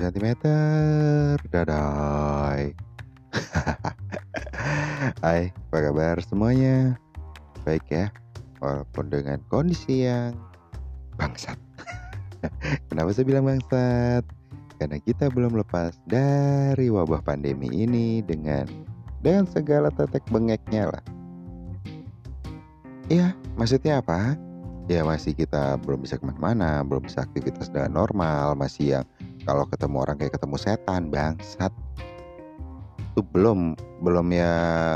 cm Dadai Hai, apa kabar semuanya? Baik ya, walaupun dengan kondisi yang bangsat Kenapa saya bilang bangsat? Karena kita belum lepas dari wabah pandemi ini dengan dengan segala tetek bengeknya lah. Iya, maksudnya apa? Ya masih kita belum bisa ke mana-mana, belum bisa aktivitas dengan normal, masih yang kalau ketemu orang kayak ketemu setan, bangsat. Itu belum belum ya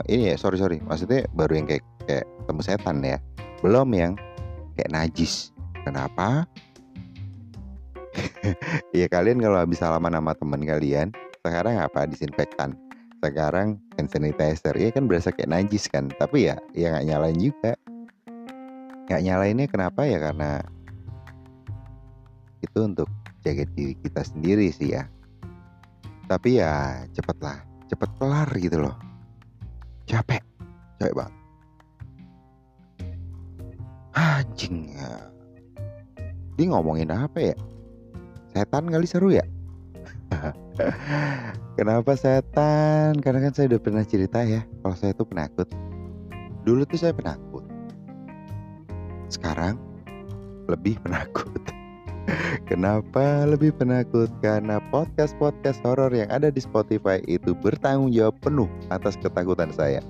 ini ya sorry sorry, maksudnya baru yang kayak kayak ketemu setan ya, belum yang kayak najis. Kenapa? Iya kalian kalau habis salaman sama teman kalian sekarang apa? Disinfektan. Sekarang hand sanitizer. Ya kan berasa kayak najis kan? Tapi ya ya nggak nyalain juga. Nggak nyalainnya kenapa? Ya karena itu untuk jaga diri kita sendiri sih ya. Tapi ya cepetlah. Cepet kelar gitu loh. Capek. Capek banget. Anjing. Ini ngomongin apa ya? Setan kali seru ya? Kenapa setan? Karena kan saya udah pernah cerita ya Kalau saya itu penakut. Dulu tuh saya penakut. Sekarang Lebih penakut Kenapa lebih penakut? Karena podcast-podcast horor yang ada di Spotify itu bertanggung jawab penuh atas ketakutan saya.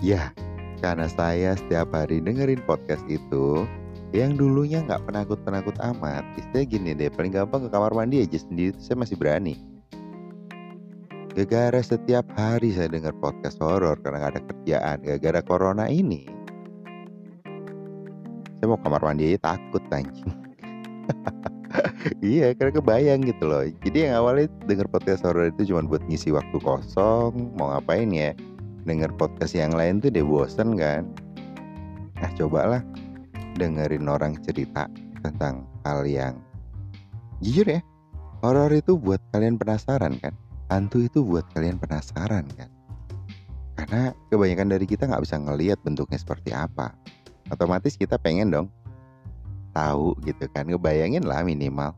Ya, karena saya setiap hari dengerin podcast itu, yang dulunya nggak penakut-penakut amat istilah gini deh paling gampang ke kamar mandi aja sendiri saya masih berani gara setiap hari saya dengar podcast horor karena nggak ada kerjaan gara-gara corona ini saya mau kamar mandi aja takut anjing iya karena kebayang gitu loh. Jadi yang awalnya denger podcast horor itu cuma buat ngisi waktu kosong mau ngapain ya? Denger podcast yang lain tuh deh bosen kan? Nah cobalah dengerin orang cerita tentang hal yang jujur ya horor itu buat kalian penasaran kan? Hantu itu buat kalian penasaran kan? Karena kebanyakan dari kita nggak bisa ngelihat bentuknya seperti apa. Otomatis kita pengen dong tahu gitu kan ngebayangin lah minimal.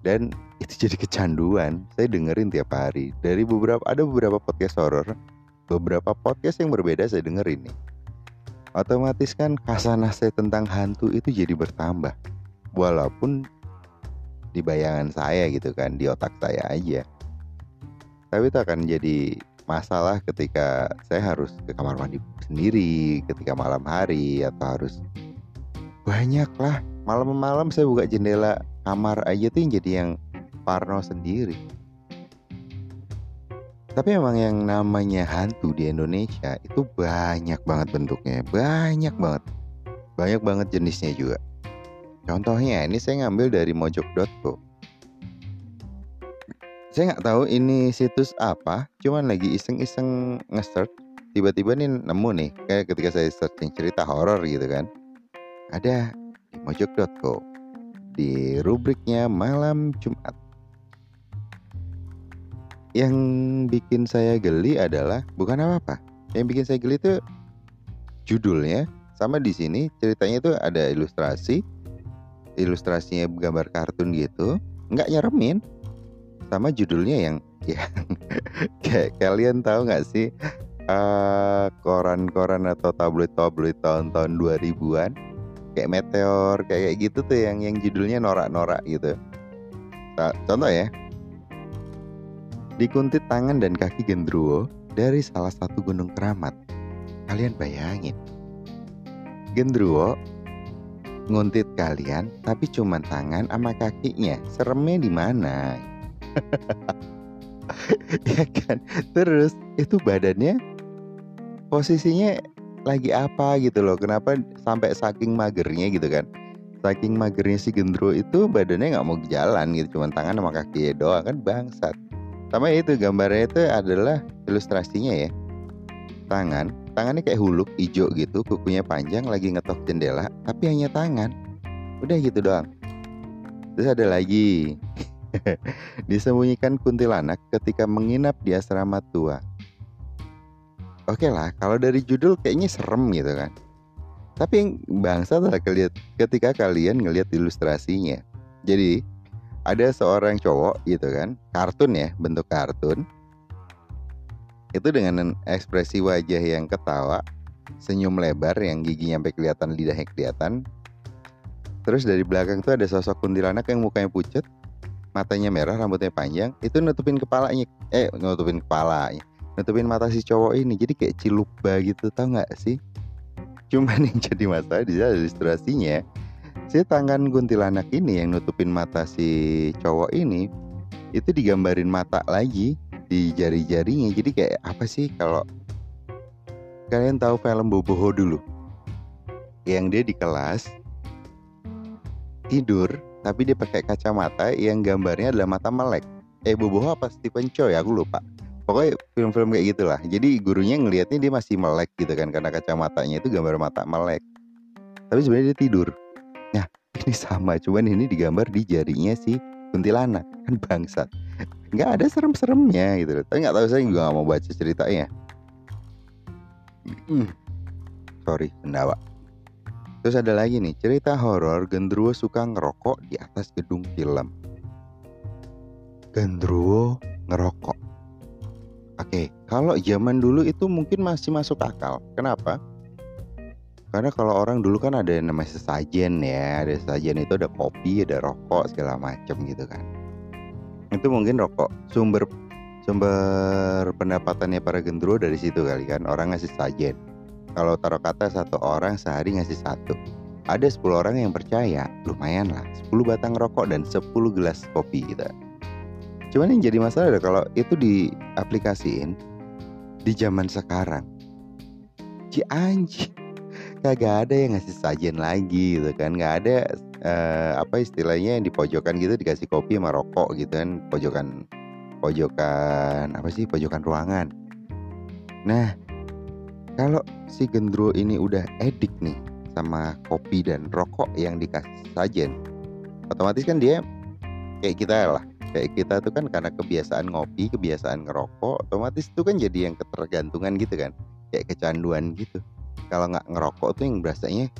Dan itu jadi kecanduan. Saya dengerin tiap hari. Dari beberapa ada beberapa podcast horor beberapa podcast yang berbeda saya dengerin nih. Otomatis kan kasanah saya tentang hantu itu jadi bertambah. Walaupun di bayangan saya gitu kan di otak saya aja. Tapi itu akan jadi masalah ketika saya harus ke kamar mandi sendiri ketika malam hari atau harus banyak lah malam-malam saya buka jendela kamar aja tuh yang jadi yang parno sendiri tapi emang yang namanya hantu di Indonesia itu banyak banget bentuknya, banyak banget. Banyak banget jenisnya juga. Contohnya ini saya ngambil dari mojok.co. Saya nggak tahu ini situs apa, cuman lagi iseng-iseng nge-search. Tiba-tiba nih nemu nih, kayak ketika saya searching cerita horor gitu kan. Ada di mojok.co. Di rubriknya malam Jumat yang bikin saya geli adalah bukan apa-apa. Yang bikin saya geli itu judulnya sama di sini ceritanya itu ada ilustrasi, ilustrasinya gambar kartun gitu, nggak nyeremin. Sama judulnya yang ya kayak kalian tahu nggak sih uh, koran-koran atau tabloid-tabloid tahun-tahun 2000-an kayak meteor kayak gitu tuh yang yang judulnya norak-norak gitu. Nah, contoh ya, dikuntit tangan dan kaki gendruwo dari salah satu gunung keramat. Kalian bayangin. Gendruwo nguntit kalian tapi cuma tangan sama kakinya. Seremnya di mana? ya kan? Terus itu badannya posisinya lagi apa gitu loh. Kenapa sampai saking magernya gitu kan? Saking magernya si gendruwo itu badannya nggak mau jalan gitu, cuma tangan sama kaki doang kan bangsat. Sama itu gambarnya itu adalah ilustrasinya ya. Tangan tangannya kayak huluk hijau gitu kukunya panjang lagi ngetok jendela tapi hanya tangan. Udah gitu doang. Terus ada lagi. Disembunyikan kuntilanak ketika menginap di asrama tua oke lah kalau dari judul kayaknya serem gitu kan. Tapi yang bangsa adalah ketika kalian ngelihat ilustrasinya. Jadi ada seorang cowok gitu kan kartun ya bentuk kartun. Itu dengan ekspresi wajah yang ketawa senyum lebar yang gigi sampai kelihatan lidahnya kelihatan. Terus dari belakang tuh ada sosok kuntilanak yang mukanya pucet matanya merah rambutnya panjang. Itu nutupin kepalanya eh nutupin kepalanya nutupin mata si cowok ini. Jadi kayak ciluba gitu tau nggak sih? Cuman yang jadi masalah di ilustrasinya. Si tangan kuntilanak ini yang nutupin mata si cowok ini itu digambarin mata lagi di jari-jarinya. Jadi kayak apa sih kalau kalian tahu film Boboho dulu? Yang dia di kelas tidur tapi dia pakai kacamata yang gambarnya adalah mata melek. Eh Boboho apa? Stephen Chow ya? Aku lupa pokoknya film-film kayak gitulah. Jadi gurunya ngelihatnya dia masih melek gitu kan karena kacamatanya itu gambar mata melek. Tapi sebenarnya dia tidur. Nah ini sama cuman ini digambar di jarinya si kuntilanak. Kan bangsat. Nggak ada serem-seremnya gitu loh. Tapi nggak tahu saya juga nggak mau baca ceritanya. Hmm. sorry pendawa terus ada lagi nih cerita horor gendruwo suka ngerokok di atas gedung film. Gendruwo ngerokok oke kalau zaman dulu itu mungkin masih masuk akal. Kenapa? Karena kalau orang dulu kan ada yang namanya sesajen ya ada sesajen itu ada kopi ada rokok segala macam gitu kan. Itu mungkin rokok. Sumber sumber pendapatannya para gendruwo dari situ kali kan orang ngasih sajen kalau taruh kata satu orang sehari ngasih satu. Ada 10 orang yang percaya lumayan lah. 10 batang rokok dan 10 gelas kopi gitu cuman yang jadi masalah adalah kalau itu diaplikasiin di zaman sekarang si anjing kagak ada yang ngasih sajen lagi gitu kan nggak ada uh, apa istilahnya yang di pojokan gitu dikasih kopi sama rokok gitu kan pojokan pojokan apa sih pojokan ruangan. Nah, kalau si gendro ini udah edik nih sama kopi dan rokok yang dikasih sajen, otomatis kan dia kayak kita lah. Kayak kita tuh kan karena kebiasaan ngopi, kebiasaan ngerokok, otomatis itu kan jadi yang ketergantungan gitu kan, kayak kecanduan gitu. Kalau nggak ngerokok tuh yang berasanya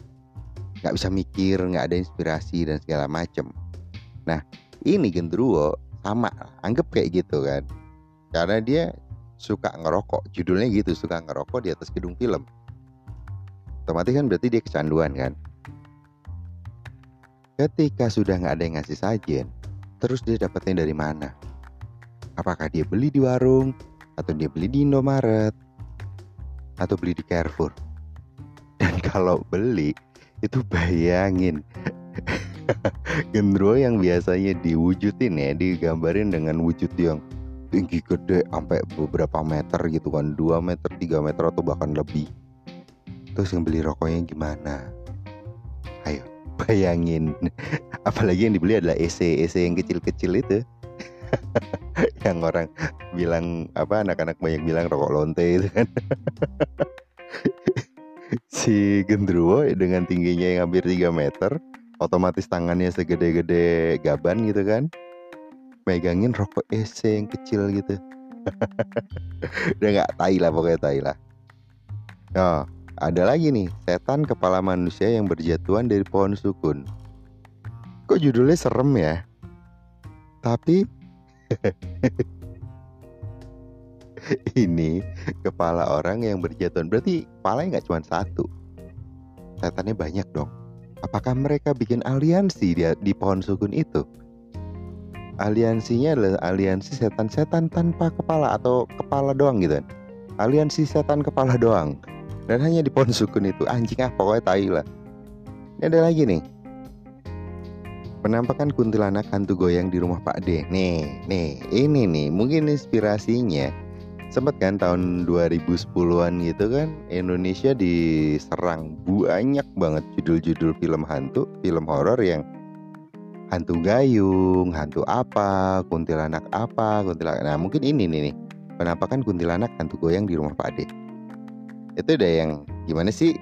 nggak bisa mikir, nggak ada inspirasi dan segala macem. Nah, ini gendruwo sama anggap kayak gitu kan karena dia suka ngerokok judulnya gitu suka ngerokok di atas gedung film otomatis kan berarti dia kecanduan kan ketika sudah nggak ada yang ngasih sajen terus dia dapatnya dari mana? Apakah dia beli di warung atau dia beli di Indomaret atau beli di Carrefour? Dan kalau beli itu bayangin. Gendro yang biasanya diwujudin ya digambarin dengan wujud yang tinggi gede sampai beberapa meter gitu kan. 2 meter 3 meter atau bahkan lebih. Terus yang beli rokoknya gimana? Ayo bayangin. Apalagi yang dibeli adalah EC EC yang kecil-kecil itu. Yang orang bilang apa anak-anak banyak bilang rokok lonte itu kan. Si gendruwo dengan tingginya yang hampir 3 meter otomatis tangannya segede-gede gaban gitu kan megangin rokok EC yang kecil gitu. Udah nggak tai lah pokoknya tai lah. Oh ada lagi nih setan kepala manusia yang berjatuhan dari pohon sukun kok judulnya serem ya tapi ini kepala orang yang berjatuhan berarti kepalanya nggak cuma satu setannya banyak dong Apakah mereka bikin aliansi di, di pohon sukun itu? Aliansinya adalah aliansi setan-setan tanpa kepala atau kepala doang gitu kan. Aliansi setan kepala doang. Dan hanya di pohon sukun itu anjing ah pokoknya tai lah. Ini ada lagi nih. Penampakan kuntilanak hantu goyang di rumah Pak D. Nih, nih, ini nih mungkin inspirasinya sempet kan tahun 2010-an gitu kan Indonesia diserang banyak banget judul-judul film hantu, film horor yang hantu gayung, hantu apa, kuntilanak apa, kuntilanak. Nah, mungkin ini nih nih. Penampakan kuntilanak hantu goyang di rumah Pak Ade. Itu ada yang gimana sih?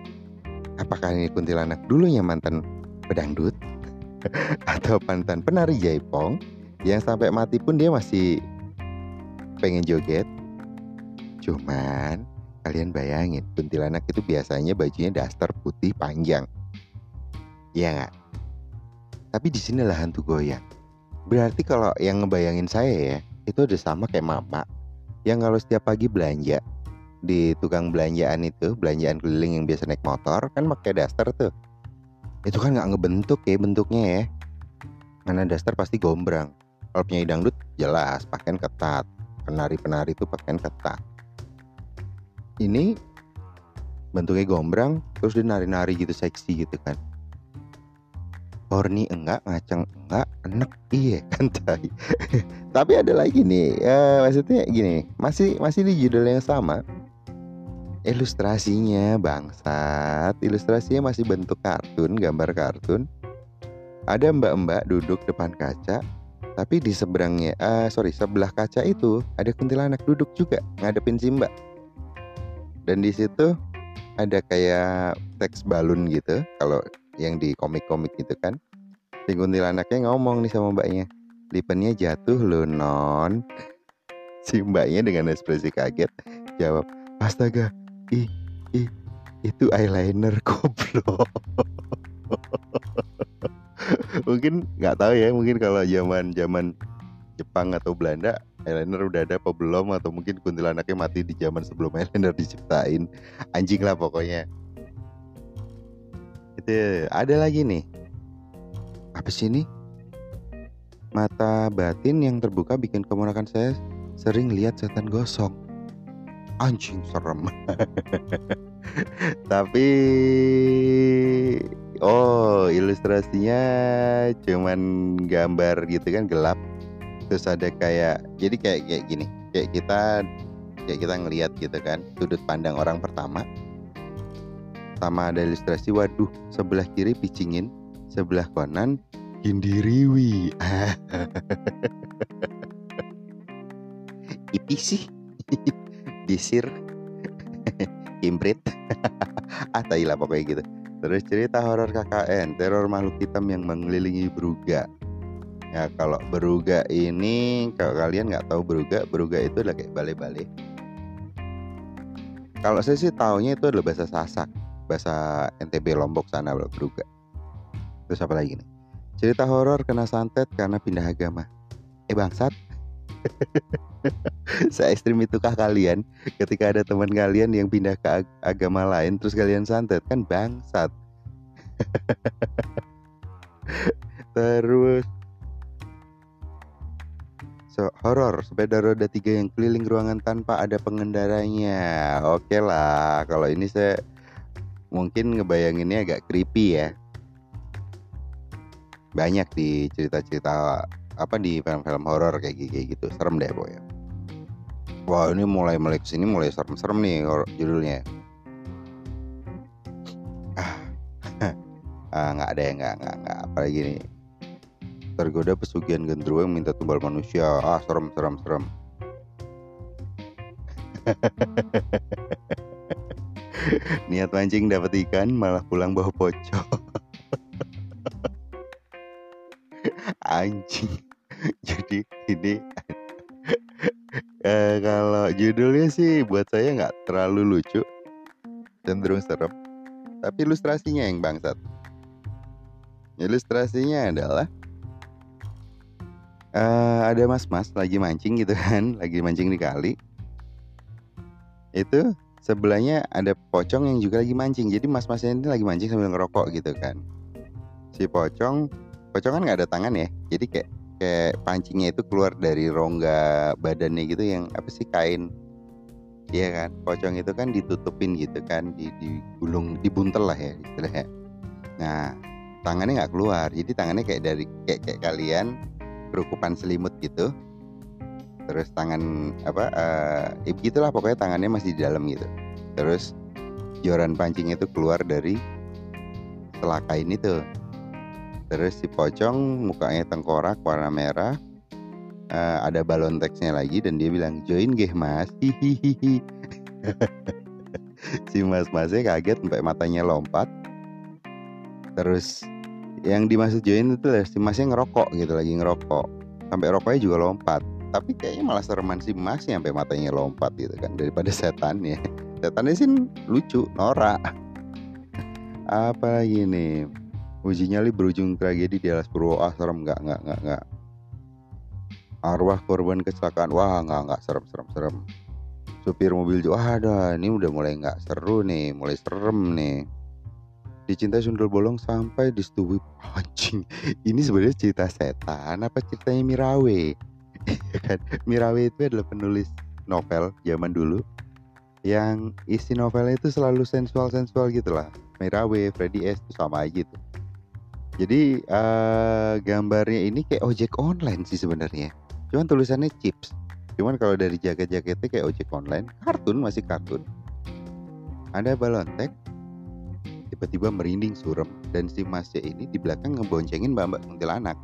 Apakah ini kuntilanak dulunya mantan pedangdut atau mantan penari jaipong yang sampai mati pun dia masih pengen joget Cuman kalian bayangin kuntilanak itu biasanya bajunya daster putih panjang. Iya nggak? Tapi di sini lah hantu goyang. berarti kalau yang ngebayangin saya ya itu udah sama kayak mama yang kalau setiap pagi belanja di tukang belanjaan itu belanjaan keliling yang biasa naik motor kan pakai daster tuh. Itu kan nggak ngebentuk ya bentuknya ya. Karena daster pasti gombrang. Kalau penyanyi dangdut jelas pakaian ketat. Penari-penari itu pakaian ketat. Ini bentuknya gombrang terus dia nari-nari gitu seksi gitu kan. Horny enggak ngaceng enggak enak iya kan tapi ada lagi nih ya, maksudnya gini masih masih di judul yang sama ilustrasinya bangsat. Ilustrasinya masih bentuk kartun gambar kartun. Ada mbak-mbak duduk depan kaca tapi di seberangnya uh, sorry sebelah kaca itu ada kuntilanak duduk juga ngadepin si mbak. Dan di situ ada kayak teks balun gitu kalau yang di komik-komik gitu kan. Si kuntilanaknya ngomong nih sama mbaknya lipennya jatuh lo non. Si mbaknya dengan ekspresi kaget jawab astaga ih ih itu eyeliner goblok. Mungkin nggak tahu ya mungkin kalau zaman zaman Jepang atau Belanda eyeliner udah ada apa belum? Atau mungkin kuntilanaknya mati di zaman sebelum eyeliner diciptain. Anjing lah pokoknya. Itu ada lagi nih. Apa sih ini? Mata batin yang terbuka bikin keponakan saya sering lihat setan gosong anjing serem. Tapi oh ilustrasinya cuman gambar gitu kan gelap. Terus ada kayak jadi kayak kayak gini kayak kita kayak kita ngelihat gitu kan sudut pandang orang pertama. Sama ada ilustrasi waduh sebelah kiri picingin sebelah kanan gindiriwi. Ipi sih disir imprit ah lah pokoknya gitu Terus cerita horor KKN, teror makhluk hitam yang mengelilingi Beruga. Ya kalau Beruga ini kalau kalian nggak tahu Beruga, Beruga itu adalah kayak bale-bale. Kalau saya sih taunya itu adalah bahasa Sasak, bahasa NTB Lombok sana Beruga. Terus apa lagi nih? Cerita horor kena santet karena pindah agama. Eh bangsat. Se ekstrim itukah kalian ketika ada teman kalian yang pindah ke ag agama lain terus kalian santet kan bangsat. terus so, horor sepeda roda tiga yang keliling ruangan tanpa ada pengendaranya. Oke lah, kalau ini saya mungkin ngebayanginnya agak creepy ya. Banyak di cerita-cerita apa di film-film horor kayak gitu. Serem deh boy wah ini mulai mulai ke sini mulai serem-serem nih judulnya. Ah ah nggak ada ya nggak nggak nggak. Apalagi nih. Tergoda pesugihan gendruwo yang minta tumbal manusia. Ah serem serem serem. Niat mancing dapat ikan malah pulang bawa pocong. Anjing jadi ini eh, kalau judulnya sih buat saya nggak terlalu lucu. Cenderung serem. Tapi ilustrasinya yang bangsat. Ilustrasinya adalah uh, ada mas-mas lagi mancing gitu kan lagi mancing di kali. Itu sebelahnya ada pocong yang juga lagi mancing. Jadi mas-masnya ini lagi mancing sambil ngerokok gitu kan. Si pocong pocong kan nggak ada tangan ya. Jadi kayak kayak pancingnya itu keluar dari rongga badannya gitu yang apa sih kain. Iya kan pocong itu kan ditutupin gitu kan di digulung dibuntel lah ya istilahnya. Nah tangannya nggak keluar jadi tangannya kayak dari kayak kayak kalian kerukupan selimut gitu. Terus tangan apa uh, ya gitulah pokoknya tangannya masih di dalam gitu. Terus joran pancing itu keluar dari setelah kain itu terus si pocong mukanya tengkorak warna merah. Uh, ada balon teksnya lagi dan dia bilang join gih mas. Hihihi. Si mas masnya kaget sampai matanya lompat. Terus yang dimaksud join itu si masnya ngerokok gitu lagi ngerokok. Sampai rokoknya juga lompat. Tapi kayaknya malah sereman si masnya sampai matanya lompat gitu kan daripada setannya. Setannya sih lucu norak. Apa lagi nih Uji nyali berujung tragedi di alas Purwo. Ah serem. Nggak nggak nggak nggak. arwah korban kecelakaan. Wah nggak nggak. Serem serem serem. Supir mobil juga ada ini udah mulai nggak seru nih. Mulai serem nih. Dicintai sundel bolong sampai disetujui anjing. Ini sebenarnya cerita setan apa ceritanya Mirawe? Ya kan? Mirawe itu adalah penulis novel zaman dulu yang isi novelnya itu selalu sensual sensual gitu lah Mirawe Freddy S itu sama aja gitu jadi uh, gambarnya ini kayak ojek online sih sebenarnya. Cuman tulisannya chips. Cuman kalau dari jaket-jaketnya kayak ojek online kartun masih kartun. Ada balon tek tiba-tiba merinding surem. Dan si masnya ini di belakang ngeboncengin mbak-mbak kuntilanak.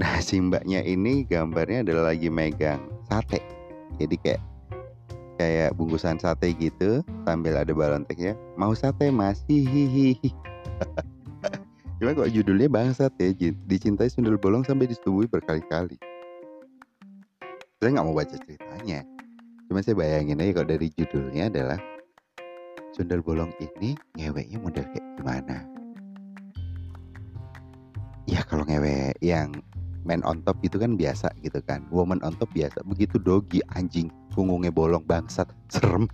Nah si mbaknya ini gambarnya adalah lagi megang sate. Jadi kayak kayak bungkusan sate gitu sambil ada balon teknya mau sate mas? Hihihi Cuma kok judulnya bangsat ya, dicintai sundel bolong sampai disetubui berkali-kali. Saya nggak mau baca ceritanya. Cuma saya bayangin aja kalau dari judulnya adalah sundel bolong ini ngeweknya model kayak gimana. Ya kalau ngewek yang man on top itu kan biasa gitu kan. Woman on top biasa. Begitu dogi anjing punggungnya bolong bangsat serem.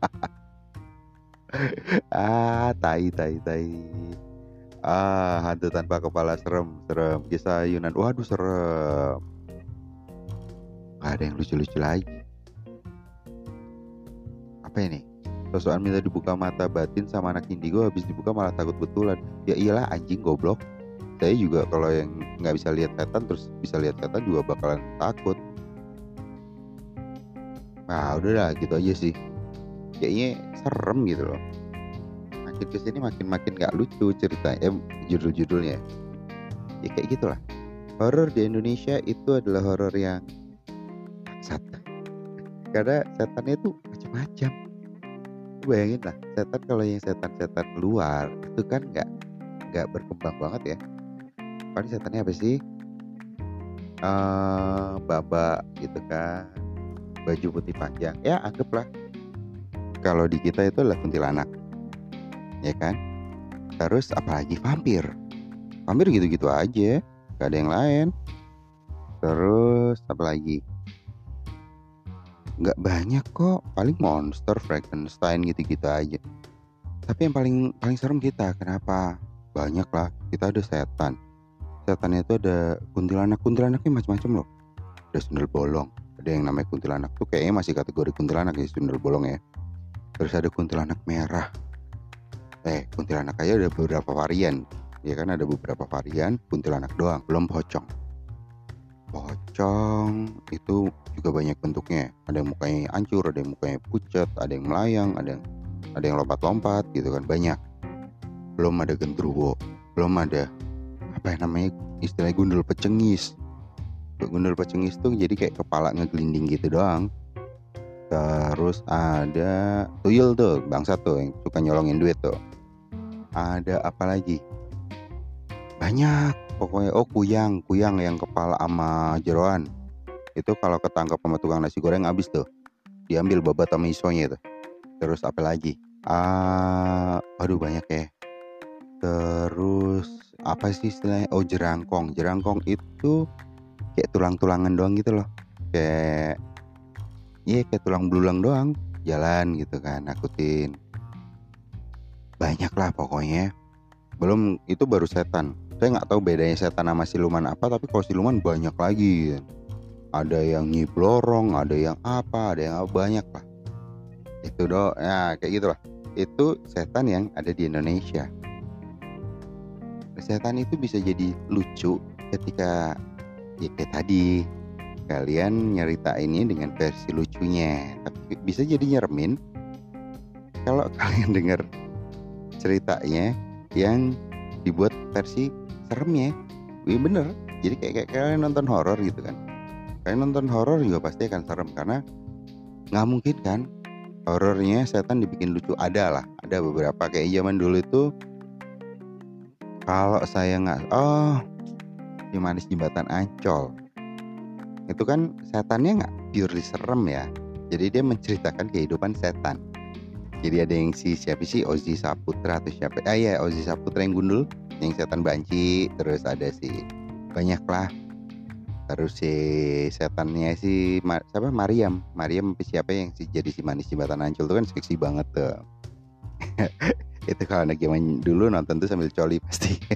ah, tai tai tai. Ah, hantu tanpa kepala serem, serem. Kisah Yunan. Waduh, serem. Gak ada yang lucu-lucu lagi. Apa ini? Sosokan minta dibuka mata batin sama anak indigo habis dibuka malah takut betulan. Ya iyalah anjing goblok. Saya juga kalau yang nggak bisa lihat setan terus bisa lihat setan juga bakalan takut. Nah udah lah gitu aja sih. Kayaknya serem gitu loh. Makin ke sini makin makin gak lucu ceritanya eh, judul-judulnya. Ya kayak gitulah. Horor di Indonesia itu adalah horor yang bangsat. Karena setannya itu macam-macam. Bayangin lah setan kalau yang setan-setan luar itu kan nggak nggak berkembang banget ya. Paling setannya apa sih? Uh, baba gitu kan baju putih panjang. Ya anggaplah kalau di kita itu adalah kuntilanak. Ya kan? Terus apalagi vampir. Vampir gitu-gitu aja gak ada yang lain. Terus apalagi? Nggak banyak kok. Paling monster Frankenstein gitu-gitu aja. Tapi yang paling paling serem kita kenapa? Banyak lah kita ada setan. Setannya itu ada kuntilanak. Kuntilanaknya macam-macam loh. Ada sundel bolong. Ada yang namanya kuntilanak. Tuh kayaknya masih kategori kuntilanak ya sundel bolong ya terus ada kuntilanak merah. Eh kuntilanak aja ada beberapa varian. Ya kan ada beberapa varian kuntilanak doang belum pocong. Pocong itu juga banyak bentuknya. Ada yang mukanya hancur ada yang mukanya pucat ada yang melayang ada yang ada yang lompat-lompat gitu kan banyak. Belum ada gendruwo belum ada apa yang namanya istilah gundul pecengis. Gundul pecengis tuh jadi kayak kepala ngegelinding gitu doang terus ada tuyul tuh bangsa tuh yang suka nyolongin duit tuh. Ada apa lagi? Banyak pokoknya. Oh kuyang kuyang yang kepala ama jeroan. Itu kalau ketangkap sama tukang nasi goreng habis tuh. Diambil babat sama isonya itu terus apa lagi? Ah aduh banyak ya. Terus apa sih istilahnya? Oh jerangkong. Jerangkong itu kayak tulang-tulangan doang gitu loh. Kayak iya kayak tulang belulang doang jalan gitu kan nakutin. Banyak lah pokoknya. Belum itu baru setan. Saya nggak tahu bedanya setan sama siluman apa tapi kalau siluman banyak lagi ada yang nyiblorong ada yang apa ada yang apa banyak lah itu doh ya kayak gitu lah itu setan yang ada di Indonesia. Setan itu bisa jadi lucu ketika ya kayak tadi kalian nyerita ini dengan versi lucunya. Tapi bisa jadi nyeremin. Kalau kalian dengar ceritanya yang dibuat versi seremnya. Iya bener. Jadi kayak, kayak kalian nonton horor gitu kan. Kalian nonton horor juga pasti akan serem karena nggak mungkin kan horornya setan dibikin lucu. Ada lah ada beberapa. Kayak zaman dulu itu kalau saya nggak oh di manis jembatan ancol itu kan setannya nggak purely serem ya. Jadi dia menceritakan kehidupan setan. Jadi ada yang si siapa sih? Ozi Saputra atau siapa? Ah ya Ozi Saputra yang gundul yang setan banci terus ada si banyak lah. Terus si setannya si Ma, siapa? Mariam Mariam siapa yang si jadi si manis jembatan ancol tuh kan seksi banget tuh. Itu kalau anak zaman dulu nonton tuh sambil coli pasti.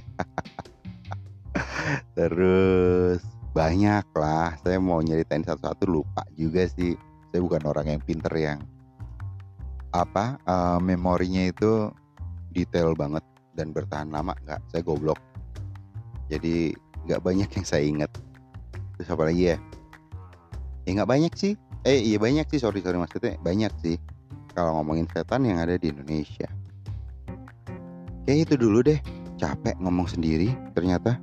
Terus banyak lah saya mau nyeritain satu-satu lupa juga sih. Saya bukan orang yang pinter yang apa uh, memorinya itu detail banget dan bertahan lama. Nggak saya goblok. Jadi nggak banyak yang saya ingat. Terus apa lagi ya? Ya nggak banyak sih. Eh iya banyak sih. Sorry sorry. Maksudnya banyak sih. Kalau ngomongin setan yang ada di Indonesia. Kayak itu dulu deh. Capek ngomong sendiri ternyata.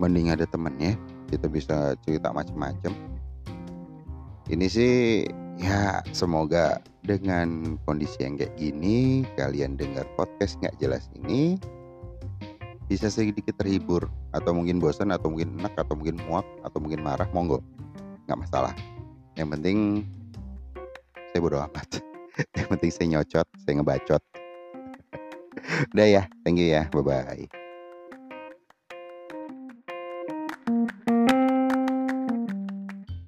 Mending ada temennya kita bisa cerita macem-macem. Ini sih ya semoga dengan kondisi yang kayak gini kalian dengar podcast nggak jelas ini bisa sedikit terhibur. Atau mungkin bosan atau mungkin enak atau mungkin muak atau mungkin marah monggo. Nggak masalah. Yang penting saya bodo amat. Yang penting saya nyocot saya ngebacot. Udah ya thank you ya bye bye